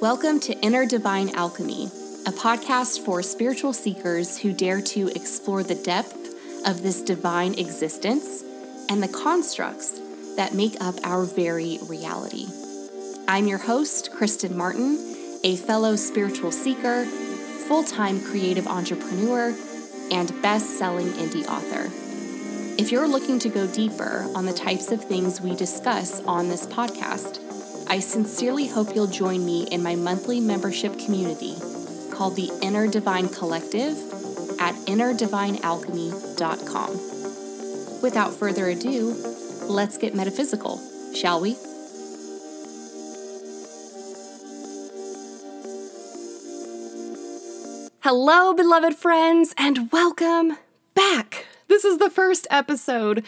Welcome to Inner Divine Alchemy, a podcast for spiritual seekers who dare to explore the depth of this divine existence and the constructs that make up our very reality. I'm your host, Kristen Martin, a fellow spiritual seeker, full time creative entrepreneur, and best selling indie author. If you're looking to go deeper on the types of things we discuss on this podcast, I sincerely hope you'll join me in my monthly membership community called the Inner Divine Collective at innerdivinealchemy.com. Without further ado, let's get metaphysical, shall we? Hello, beloved friends, and welcome back. This is the first episode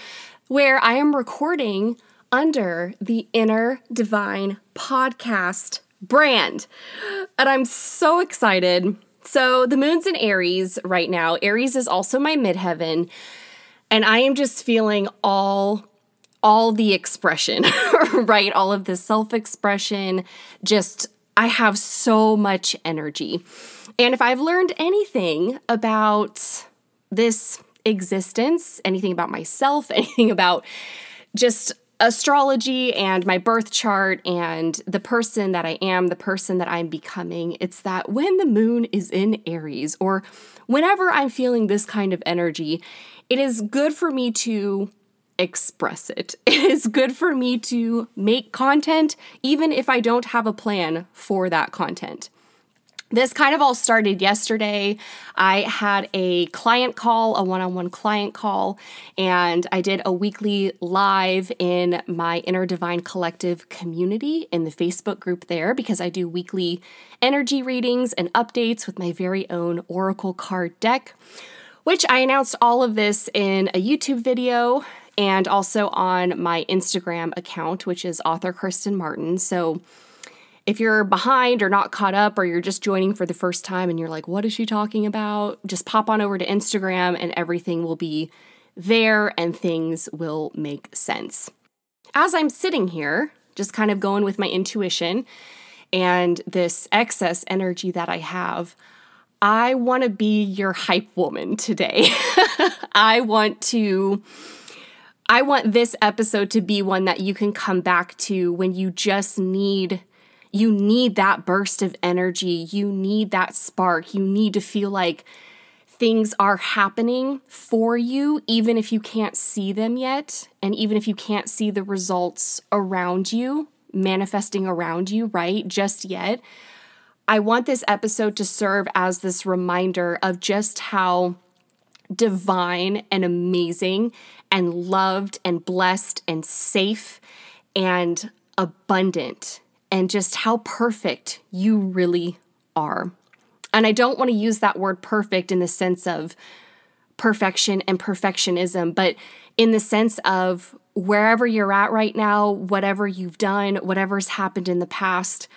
where I am recording under the Inner Divine podcast brand. And I'm so excited. So, the moon's in Aries right now. Aries is also my midheaven, and I am just feeling all all the expression, right? All of the self-expression, just I have so much energy. And if I've learned anything about this existence, anything about myself, anything about just astrology and my birth chart and the person that I am, the person that I'm becoming. It's that when the moon is in Aries or whenever I'm feeling this kind of energy, it is good for me to express it. It is good for me to make content even if I don't have a plan for that content. This kind of all started yesterday. I had a client call, a one on one client call, and I did a weekly live in my Inner Divine Collective community in the Facebook group there because I do weekly energy readings and updates with my very own Oracle card deck, which I announced all of this in a YouTube video and also on my Instagram account, which is author Kristen Martin. So, if you're behind or not caught up or you're just joining for the first time and you're like, what is she talking about? Just pop on over to Instagram and everything will be there and things will make sense. As I'm sitting here, just kind of going with my intuition and this excess energy that I have, I want to be your hype woman today. I want to. I want this episode to be one that you can come back to when you just need you need that burst of energy. You need that spark. You need to feel like things are happening for you, even if you can't see them yet. And even if you can't see the results around you, manifesting around you, right? Just yet. I want this episode to serve as this reminder of just how divine and amazing and loved and blessed and safe and abundant and just how perfect you really are. And I don't want to use that word perfect in the sense of perfection and perfectionism, but in the sense of wherever you're at right now, whatever you've done, whatever's happened in the past,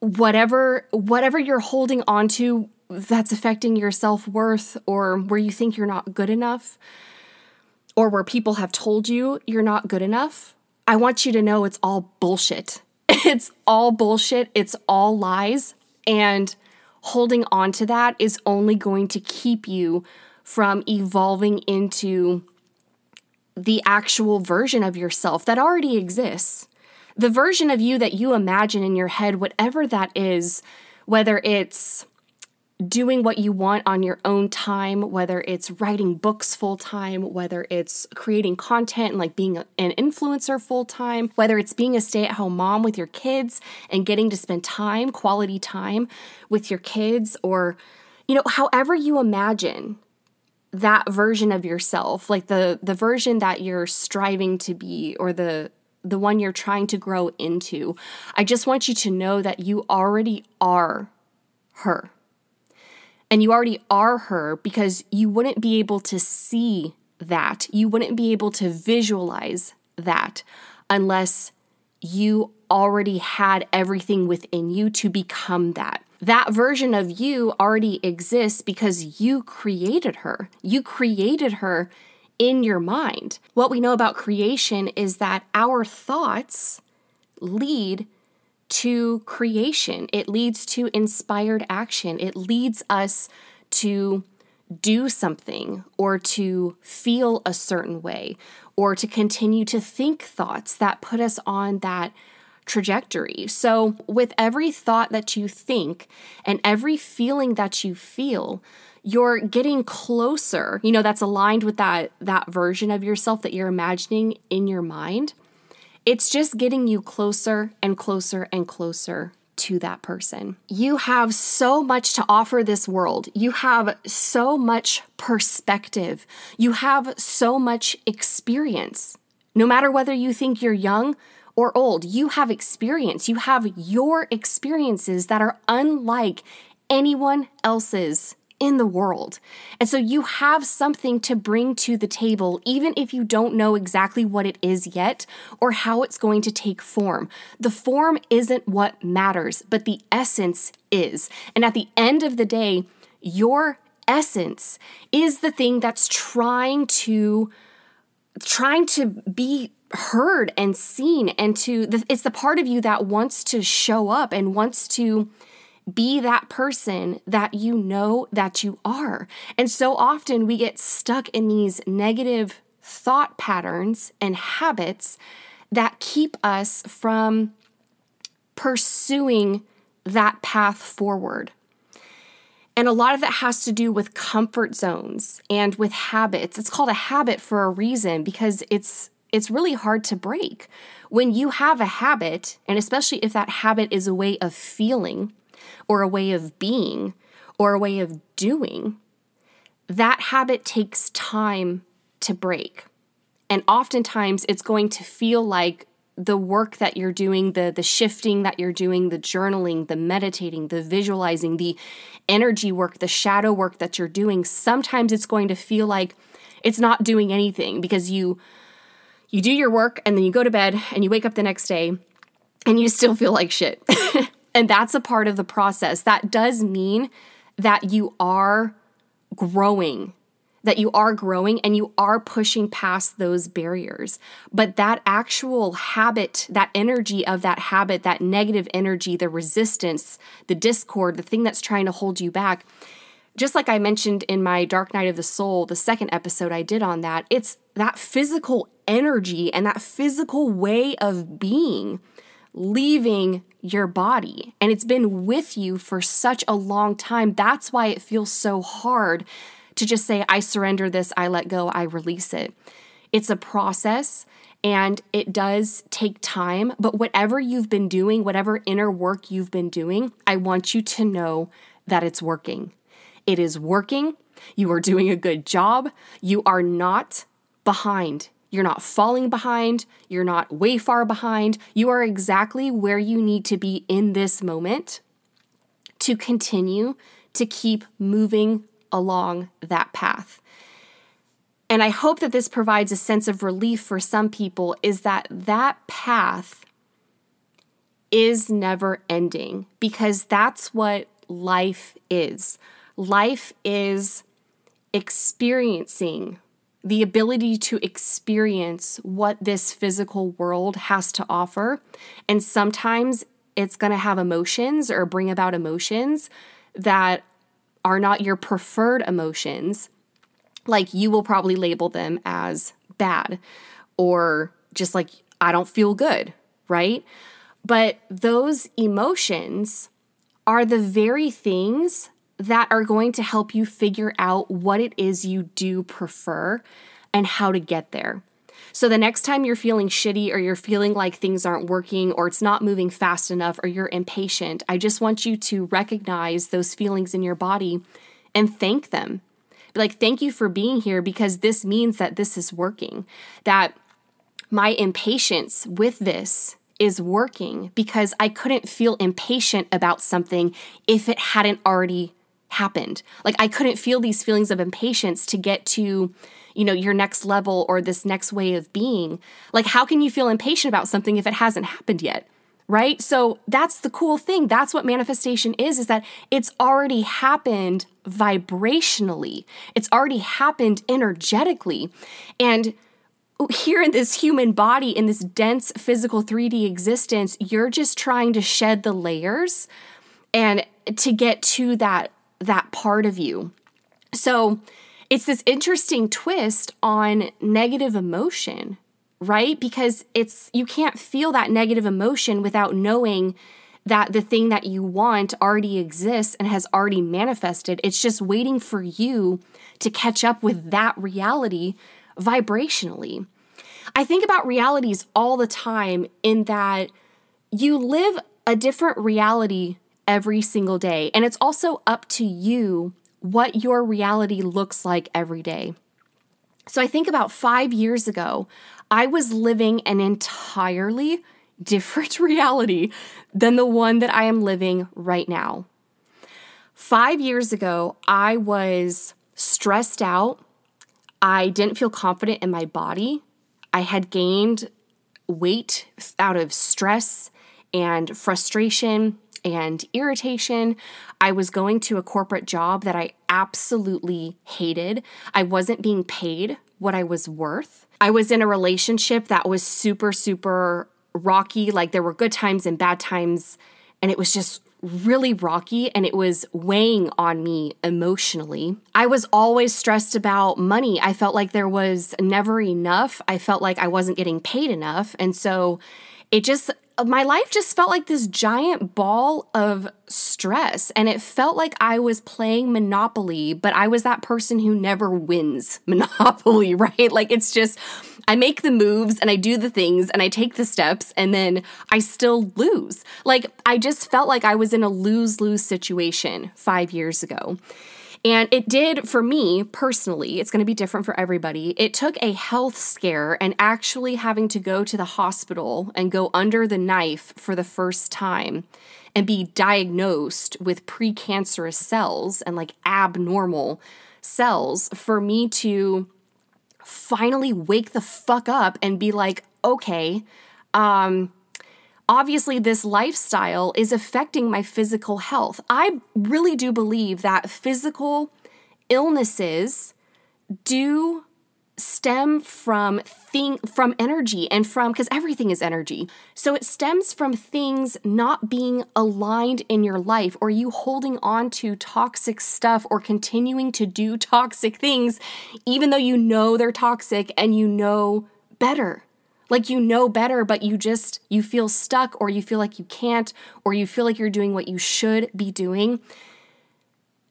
whatever whatever you're holding on to that's affecting your self-worth or where you think you're not good enough or where people have told you you're not good enough, I want you to know it's all bullshit. It's all bullshit, it's all lies. And holding on to that is only going to keep you from evolving into the actual version of yourself that already exists. The version of you that you imagine in your head, whatever that is, whether it's doing what you want on your own time, whether it's writing books full time, whether it's creating content and like being an influencer full time, whether it's being a stay at home mom with your kids and getting to spend time, quality time with your kids, or, you know, however you imagine that version of yourself, like the the version that you're striving to be or the the one you're trying to grow into. I just want you to know that you already are her and you already are her because you wouldn't be able to see that. You wouldn't be able to visualize that unless you already had everything within you to become that. That version of you already exists because you created her. You created her in your mind. What we know about creation is that our thoughts lead to creation, it leads to inspired action, it leads us to do something or to feel a certain way or to continue to think thoughts that put us on that trajectory. So, with every thought that you think and every feeling that you feel, you're getting closer. You know, that's aligned with that that version of yourself that you're imagining in your mind. It's just getting you closer and closer and closer to that person. You have so much to offer this world. You have so much perspective. You have so much experience. No matter whether you think you're young or old, you have experience. You have your experiences that are unlike anyone else's in the world. And so you have something to bring to the table, even if you don't know exactly what it is yet or how it's going to take form. The form isn't what matters, but the essence is. And at the end of the day, your essence is the thing that's trying to trying to be heard and seen and to it's the part of you that wants to show up and wants to be that person that you know that you are. And so often we get stuck in these negative thought patterns and habits that keep us from pursuing that path forward. And a lot of that has to do with comfort zones and with habits. It's called a habit for a reason because it's it's really hard to break. When you have a habit, and especially if that habit is a way of feeling, or a way of being or a way of doing, that habit takes time to break. And oftentimes it's going to feel like the work that you're doing, the the shifting that you're doing, the journaling, the meditating, the visualizing, the energy work, the shadow work that you're doing, sometimes it's going to feel like it's not doing anything because you you do your work and then you go to bed and you wake up the next day and you still feel like shit. And that's a part of the process. That does mean that you are growing, that you are growing and you are pushing past those barriers. But that actual habit, that energy of that habit, that negative energy, the resistance, the discord, the thing that's trying to hold you back, just like I mentioned in my Dark Night of the Soul, the second episode I did on that, it's that physical energy and that physical way of being leaving your body and it's been with you for such a long time. That's why it feels so hard to just say, I surrender this, I let go, I release it. It's a process and it does take time, but whatever you've been doing, whatever inner work you've been doing, I want you to know that it's working. It is working. You are doing a good job. You are not behind. You're not falling behind. You're not way far behind. You are exactly where you need to be in this moment to continue to keep moving along that path. And I hope that this provides a sense of relief for some people is that that path is never ending because that's what life is. Life is experiencing the ability to experience what this physical world has to offer. And sometimes it's going to have emotions or bring about emotions that are not your preferred emotions. Like you will probably label them as bad or just like, I don't feel good, right? But those emotions are the very things that are going to help you figure out what it is you do prefer and how to get there. So the next time you're feeling shitty or you're feeling like things aren't working or it's not moving fast enough or you're impatient, I just want you to recognize those feelings in your body and thank them. Be like, thank you for being here because this means that this is working. That my impatience with this is working because I couldn't feel impatient about something if it hadn't already happened. Like I couldn't feel these feelings of impatience to get to, you know, your next level or this next way of being. Like how can you feel impatient about something if it hasn't happened yet? Right? So that's the cool thing. That's what manifestation is is that it's already happened vibrationally. It's already happened energetically. And here in this human body, in this dense physical 3D existence, you're just trying to shed the layers and to get to that that part of you. So, it's this interesting twist on negative emotion, right? Because it's you can't feel that negative emotion without knowing that the thing that you want already exists and has already manifested. It's just waiting for you to catch up with that reality vibrationally. I think about realities all the time in that you live a different reality every single day, and it's also up to you what your reality looks like every day. So I think about five years ago, I was living an entirely different reality than the one that I am living right now. Five years ago, I was stressed out. I didn't feel confident in my body. I had gained weight out of stress and frustration and irritation. I was going to a corporate job that I absolutely hated. I wasn't being paid what I was worth. I was in a relationship that was super, super rocky. Like there were good times and bad times, and it was just really rocky and it was weighing on me emotionally. I was always stressed about money. I felt like there was never enough. I felt like I wasn't getting paid enough. And so it just my life just felt like this giant ball of stress. And it felt like I was playing Monopoly, but I was that person who never wins Monopoly, right? Like it's just, I make the moves and I do the things and I take the steps and then I still lose. Like I just felt like I was in a lose lose situation five years ago. And it did for me personally, it's going to be different for everybody. It took a health scare and actually having to go to the hospital and go under the knife for the first time and be diagnosed with precancerous cells and like abnormal cells for me to finally wake the fuck up and be like, okay, um, obviously this lifestyle is affecting my physical health. I really do believe that physical illnesses do stem from thing from energy and from because everything is energy. So it stems from things not being aligned in your life or you holding on to toxic stuff or continuing to do toxic things even though you know they're toxic and you know better. Like you know better, but you just you feel stuck or you feel like you can't or you feel like you're doing what you should be doing.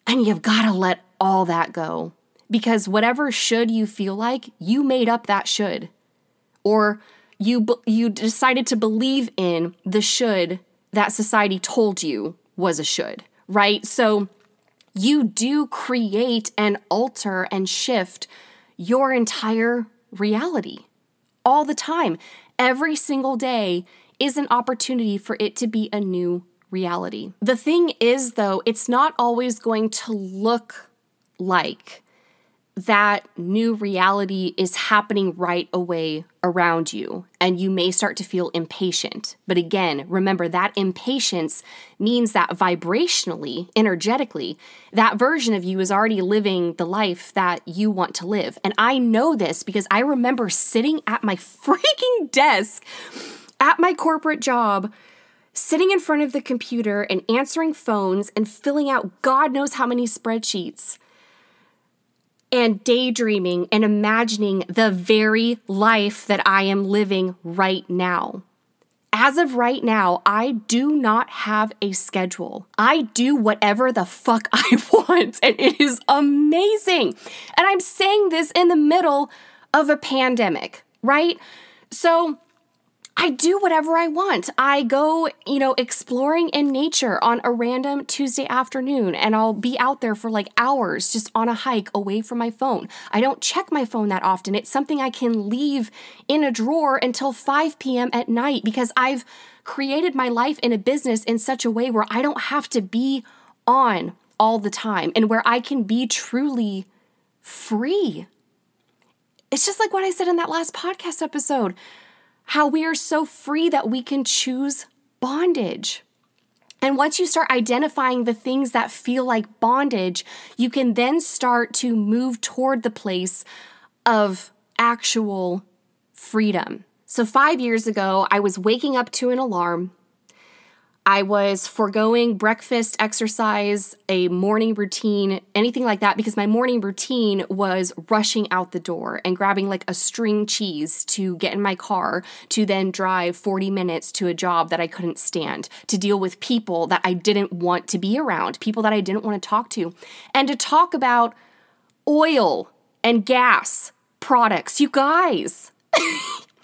And you've got to let all that go. Because whatever should you feel like, you made up that should. Or you you decided to believe in the should that society told you was a should, right? So you do create and alter and shift your entire reality all the time. Every single day is an opportunity for it to be a new reality. The thing is, though, it's not always going to look like that new reality is happening right away around you, and you may start to feel impatient. But again, remember that impatience means that vibrationally, energetically, that version of you is already living the life that you want to live. And I know this because I remember sitting at my freaking desk at my corporate job sitting in front of the computer and answering phones and filling out God knows how many spreadsheets and daydreaming and imagining the very life that I am living right now. As of right now, I do not have a schedule. I do whatever the fuck I want, and it is amazing. And I'm saying this in the middle of a pandemic, right? So, I do whatever I want. I go, you know, exploring in nature on a random Tuesday afternoon and I'll be out there for like hours just on a hike away from my phone. I don't check my phone that often. It's something I can leave in a drawer until 5 p.m. at night because I've created my life in a business in such a way where I don't have to be on all the time and where I can be truly free. It's just like what I said in that last podcast episode how we are so free that we can choose bondage. And once you start identifying the things that feel like bondage, you can then start to move toward the place of actual freedom. So, five years ago, I was waking up to an alarm I was foregoing breakfast, exercise, a morning routine, anything like that, because my morning routine was rushing out the door and grabbing like a string cheese to get in my car to then drive 40 minutes to a job that I couldn't stand, to deal with people that I didn't want to be around, people that I didn't want to talk to, and to talk about oil and gas products. You guys.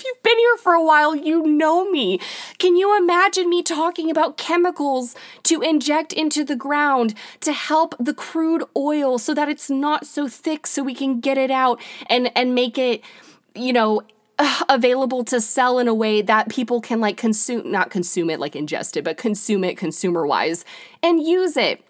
if you've been here for a while, you know me. Can you imagine me talking about chemicals to inject into the ground to help the crude oil so that it's not so thick so we can get it out and and make it, you know, available to sell in a way that people can like consume not consume it like ingest it, but consume it consumer wise and use it.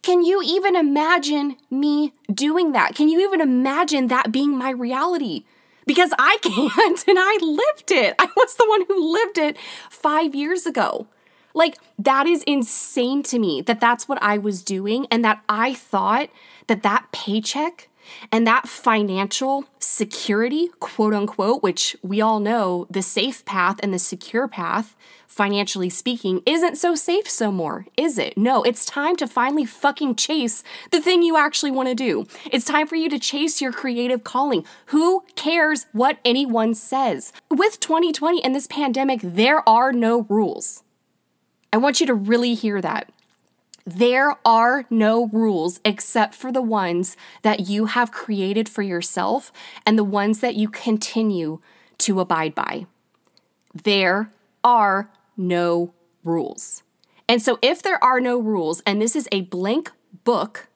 Can you even imagine me doing that? Can you even imagine that being my reality? Because I can't and I lived it. I was the one who lived it five years ago. Like, that is insane to me that that's what I was doing and that I thought that that paycheck and that financial security, quote unquote, which we all know the safe path and the secure path, financially speaking, isn't so safe so more, is it? No, it's time to finally fucking chase the thing you actually want to do. It's time for you to chase your creative calling. Who cares what anyone says? With 2020 and this pandemic, there are no rules. I want you to really hear that. There are no rules except for the ones that you have created for yourself and the ones that you continue to abide by. There are no rules. And so, if there are no rules and this is a blank book,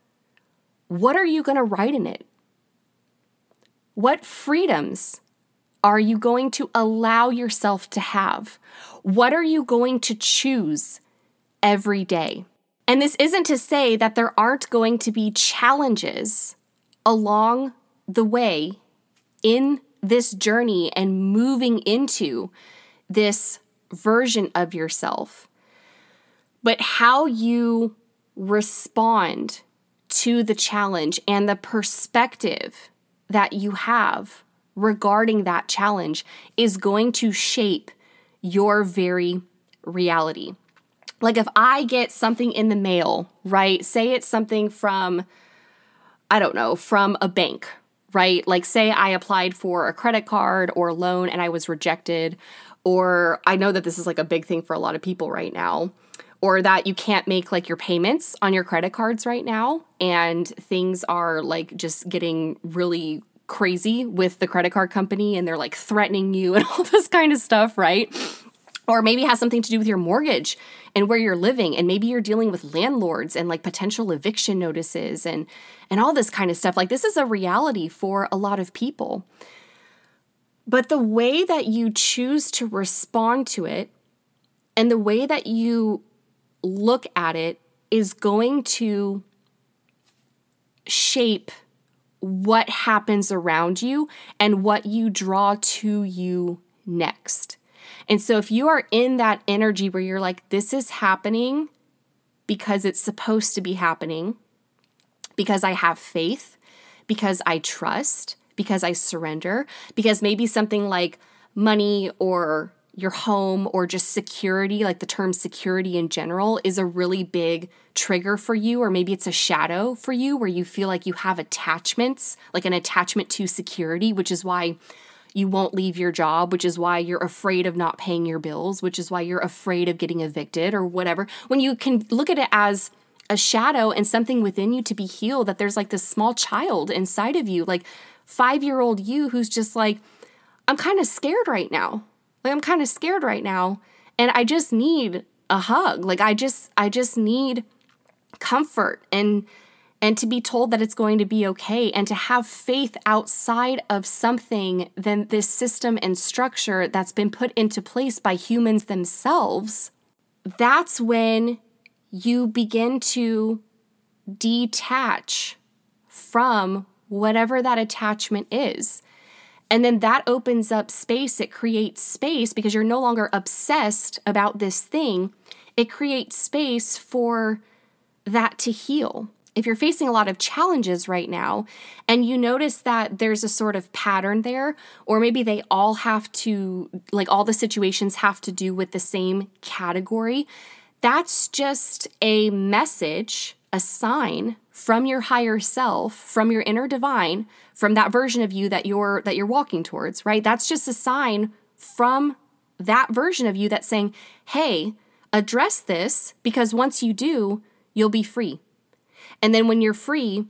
what are you going to write in it? What freedoms are you going to allow yourself to have? What are you going to choose every day? And this isn't to say that there aren't going to be challenges along the way in this journey and moving into this version of yourself. But how you respond to the challenge and the perspective that you have regarding that challenge is going to shape your very reality like if I get something in the mail, right? Say it's something from, I don't know, from a bank, right? Like say I applied for a credit card or loan and I was rejected, or I know that this is like a big thing for a lot of people right now. Or that you can't make like your payments on your credit cards right now, and things are like just getting really crazy with the credit card company and they're like threatening you and all this kind of stuff, right? Or maybe has something to do with your mortgage and where you're living and maybe you're dealing with landlords and like potential eviction notices and and all this kind of stuff like this is a reality for a lot of people but the way that you choose to respond to it and the way that you look at it is going to shape what happens around you and what you draw to you next. And so if you are in that energy where you're like, this is happening because it's supposed to be happening, because I have faith, because I trust, because I surrender, because maybe something like money or your home or just security, like the term security in general, is a really big trigger for you, or maybe it's a shadow for you where you feel like you have attachments, like an attachment to security, which is why you won't leave your job, which is why you're afraid of not paying your bills, which is why you're afraid of getting evicted or whatever. When you can look at it as a shadow and something within you to be healed, that there's like this small child inside of you, like five year old you who's just like, I'm kind of scared right now. Like, I'm kind of scared right now. And I just need a hug. Like, I just, I just need comfort and and to be told that it's going to be okay and to have faith outside of something than this system and structure that's been put into place by humans themselves, that's when you begin to detach from whatever that attachment is. And then that opens up space. It creates space because you're no longer obsessed about this thing. It creates space for that to heal if you're facing a lot of challenges right now and you notice that there's a sort of pattern there, or maybe they all have to, like all the situations have to do with the same category, that's just a message, a sign from your higher self, from your inner divine, from that version of you that you're that you're walking towards, right? That's just a sign from that version of you that's saying, "Hey, address this because once you do, you'll be free." And then when you're free,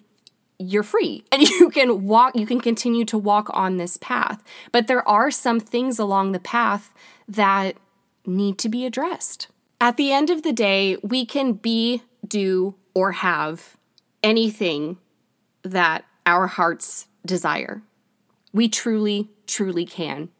you're free and you can walk, you can continue to walk on this path. But there are some things along the path that need to be addressed. At the end of the day, we can be, do, or have anything that our hearts desire. We truly, truly can.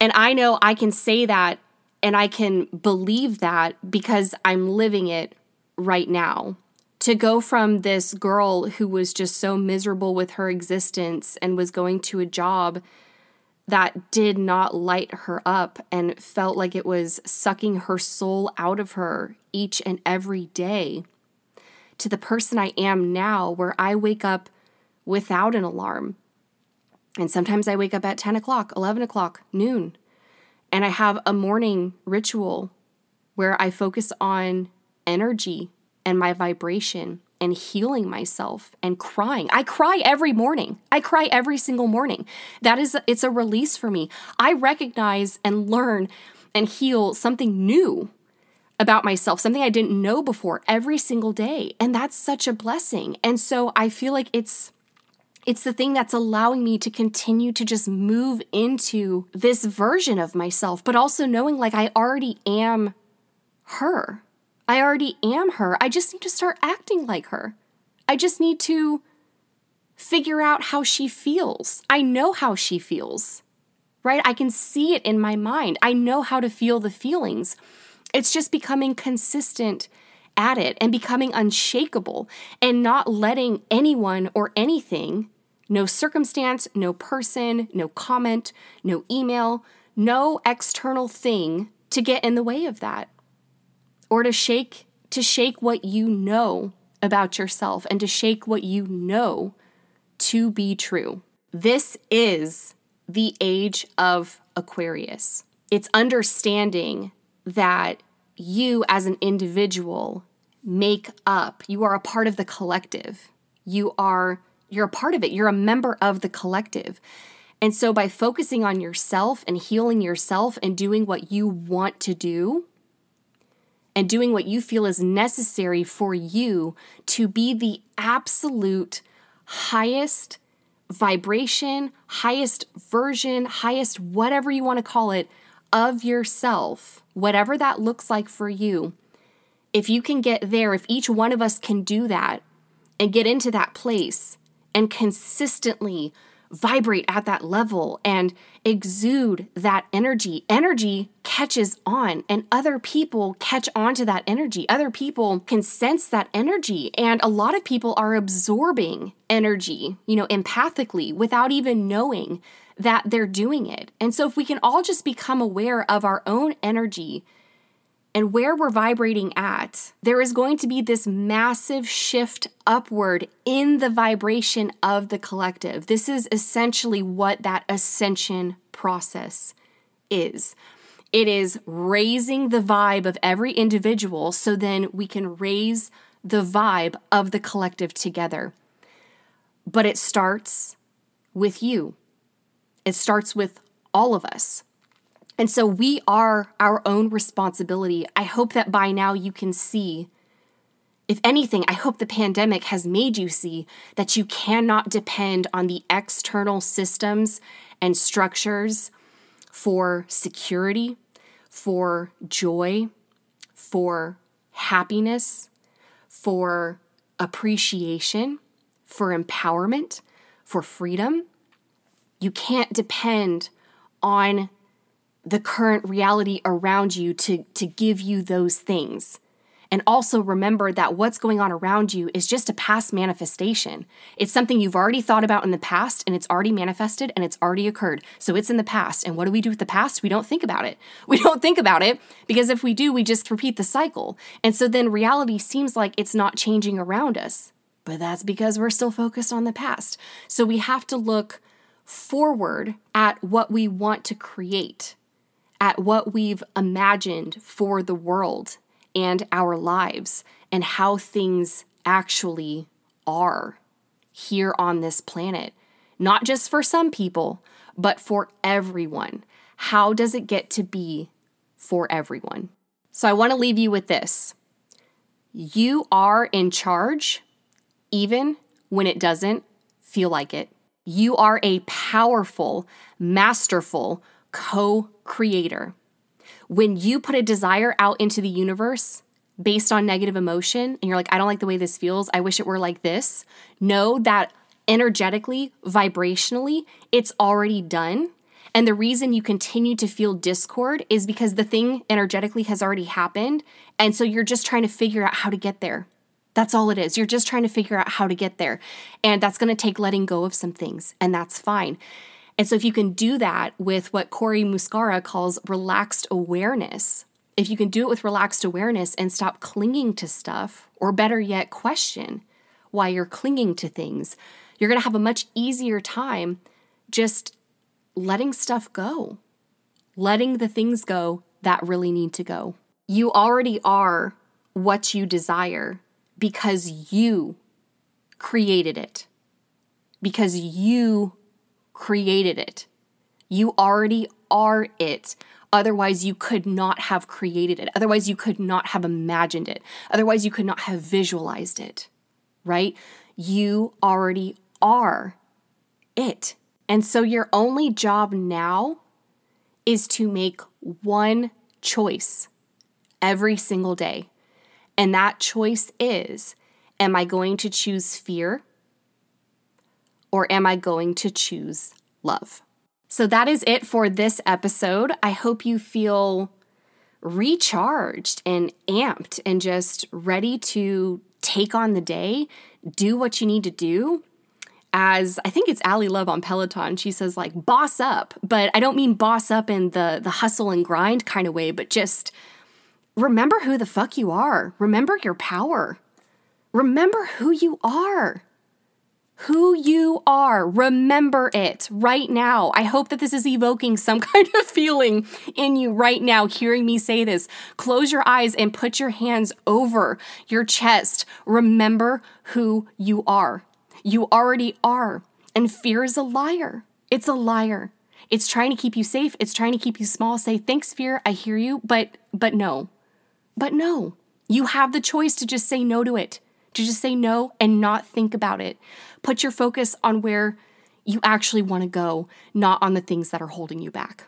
And I know I can say that and I can believe that because I'm living it right now to go from this girl who was just so miserable with her existence and was going to a job that did not light her up and felt like it was sucking her soul out of her each and every day to the person I am now, where I wake up without an alarm. And sometimes I wake up at 10 o'clock, 11 o'clock, noon, and I have a morning ritual where I focus on energy and my vibration and healing myself and crying. I cry every morning. I cry every single morning. That is it's a release for me. I recognize and learn and heal something new about myself, something I didn't know before every single day. And that's such a blessing. And so I feel like it's it's the thing that's allowing me to continue to just move into this version of myself, but also knowing like I already am her. I already am her. I just need to start acting like her. I just need to figure out how she feels. I know how she feels, right? I can see it in my mind. I know how to feel the feelings. It's just becoming consistent at it and becoming unshakable and not letting anyone or anything, no circumstance, no person, no comment, no email, no external thing to get in the way of that or to shake to shake what you know about yourself and to shake what you know to be true. This is the age of Aquarius. It's understanding that you as an individual make up. You are a part of the collective. You are you're a part of it. You're a member of the collective. And so by focusing on yourself and healing yourself and doing what you want to do, and doing what you feel is necessary for you to be the absolute highest vibration, highest version, highest whatever you want to call it of yourself, whatever that looks like for you. If you can get there, if each one of us can do that and get into that place and consistently vibrate at that level and exude that energy. Energy catches on, and other people catch on to that energy. Other people can sense that energy, and a lot of people are absorbing energy, you know, empathically without even knowing that they're doing it. And so, if we can all just become aware of our own energy and where we're vibrating at, there is going to be this massive shift upward in the vibration of the collective. This is essentially what that ascension process is. It is raising the vibe of every individual so then we can raise the vibe of the collective together. But it starts with you, it starts with all of us. And so we are our own responsibility. I hope that by now you can see. If anything, I hope the pandemic has made you see that you cannot depend on the external systems and structures for security, for joy, for happiness, for appreciation, for empowerment, for freedom. You can't depend on the current reality around you to, to give you those things. And also remember that what's going on around you is just a past manifestation. It's something you've already thought about in the past and it's already manifested and it's already occurred. So it's in the past. And what do we do with the past? We don't think about it. We don't think about it because if we do, we just repeat the cycle. And so then reality seems like it's not changing around us. But that's because we're still focused on the past. So we have to look forward at what we want to create, at what we've imagined for the world and our lives, and how things actually are here on this planet. Not just for some people, but for everyone. How does it get to be for everyone? So I want to leave you with this you are in charge, even when it doesn't feel like it. You are a powerful, masterful co creator. When you put a desire out into the universe based on negative emotion, and you're like, I don't like the way this feels, I wish it were like this, know that energetically, vibrationally, it's already done. And the reason you continue to feel discord is because the thing energetically has already happened. And so you're just trying to figure out how to get there. That's all it is. You're just trying to figure out how to get there. And that's going to take letting go of some things, and that's fine. And so, if you can do that with what Corey Muscara calls relaxed awareness, if you can do it with relaxed awareness and stop clinging to stuff, or better yet, question why you're clinging to things, you're going to have a much easier time just letting stuff go, letting the things go that really need to go. You already are what you desire because you created it. Because you created it. You already are it. Otherwise, you could not have created it. Otherwise, you could not have imagined it. Otherwise, you could not have visualized it, right? You already are it. And so, your only job now is to make one choice every single day. And that choice is Am I going to choose fear or am I going to choose love? So that is it for this episode. I hope you feel recharged and amped and just ready to take on the day, do what you need to do. As I think it's Ally Love on Peloton, she says like boss up, but I don't mean boss up in the the hustle and grind kind of way, but just remember who the fuck you are. Remember your power. Remember who you are. Who you are. Remember it right now. I hope that this is evoking some kind of feeling in you right now, hearing me say this. Close your eyes and put your hands over your chest. Remember who you are. You already are. And fear is a liar. It's a liar. It's trying to keep you safe. It's trying to keep you small. Say, thanks, fear. I hear you, but but no. But no, you have the choice to just say no to it, to just say no and not think about it. Put your focus on where you actually want to go, not on the things that are holding you back.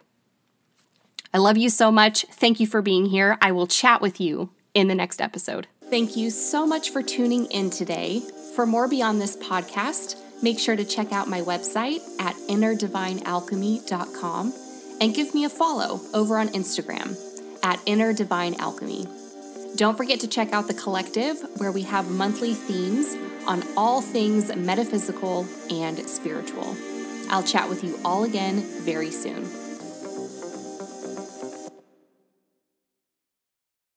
I love you so much. Thank you for being here. I will chat with you in the next episode. Thank you so much for tuning in today. For more beyond this podcast, make sure to check out my website at innerdivinealchemy.com and give me a follow over on Instagram at innerdivinealchemy. Alchemy. Don't forget to check out the collective, where we have monthly themes on all things metaphysical and spiritual. I'll chat with you all again very soon.